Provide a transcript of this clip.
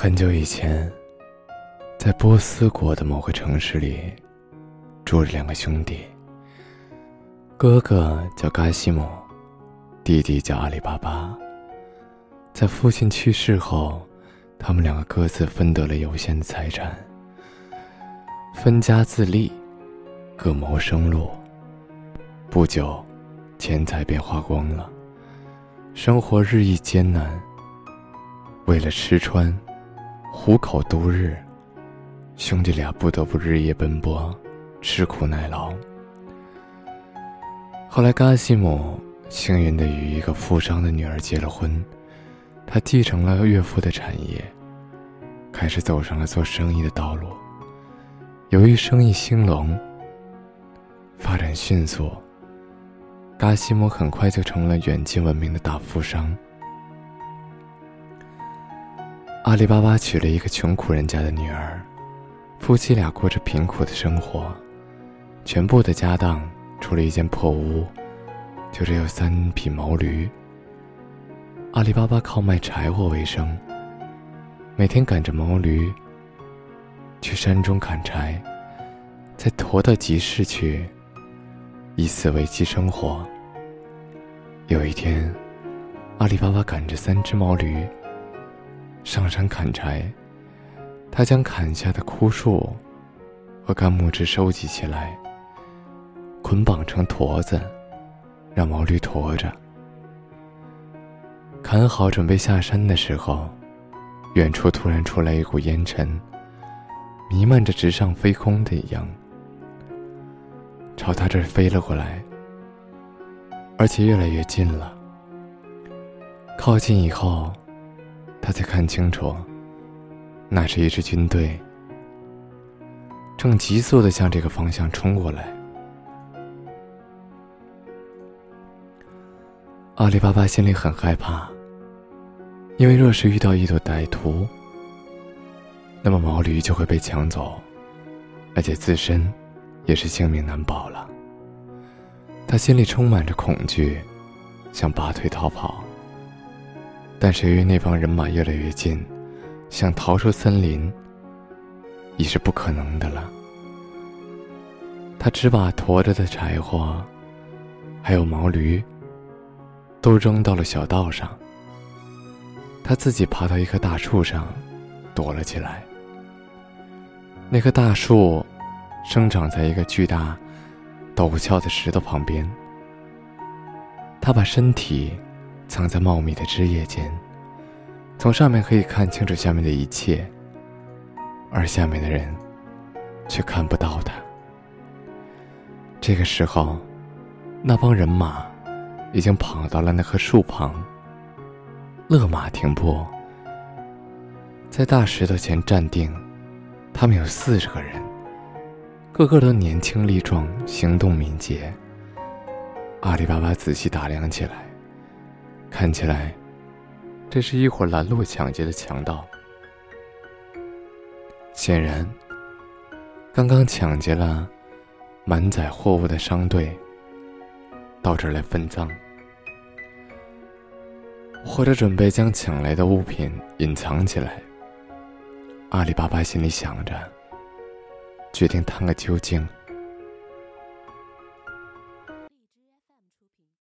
很久以前，在波斯国的某个城市里，住着两个兄弟。哥哥叫嘎西姆，弟弟叫阿里巴巴。在父亲去世后，他们两个各自分得了有限的财产，分家自立，各谋生路。不久，钱财便花光了，生活日益艰难。为了吃穿。虎口度日，兄弟俩不得不日夜奔波，吃苦耐劳。后来，嘎西姆幸运的与一个富商的女儿结了婚，他继承了岳父的产业，开始走上了做生意的道路。由于生意兴隆，发展迅速，嘎西姆很快就成了远近闻名的大富商。阿里巴巴娶了一个穷苦人家的女儿，夫妻俩过着贫苦的生活，全部的家当除了一间破屋，就只有三匹毛驴。阿里巴巴靠卖柴火为生，每天赶着毛驴去山中砍柴，再驮到集市去，以此维系生活。有一天，阿里巴巴赶着三只毛驴。上山砍柴，他将砍下的枯树和干木枝收集起来，捆绑成驼子，让毛驴驮着。砍好准备下山的时候，远处突然出来一股烟尘，弥漫着直上飞空的一样，朝他这儿飞了过来，而且越来越近了。靠近以后。他才看清楚，那是一支军队，正急速的向这个方向冲过来。阿里巴巴心里很害怕，因为若是遇到一朵歹徒，那么毛驴就会被抢走，而且自身也是性命难保了。他心里充满着恐惧，想拔腿逃跑。但是由于那帮人马越来越近，想逃出森林已是不可能的了。他只把驮着的柴火，还有毛驴，都扔到了小道上。他自己爬到一棵大树上，躲了起来。那棵大树生长在一个巨大、陡峭的石头旁边。他把身体。藏在茂密的枝叶间，从上面可以看清楚下面的一切，而下面的人却看不到他。这个时候，那帮人马已经跑到了那棵树旁，勒马停步，在大石头前站定。他们有四十个人，个个都年轻力壮，行动敏捷。阿里巴巴仔细打量起来。看起来，这是一伙拦路抢劫的强盗。显然，刚刚抢劫了满载货物的商队，到这儿来分赃，或者准备将抢来的物品隐藏起来。阿里巴巴心里想着，决定探个究竟。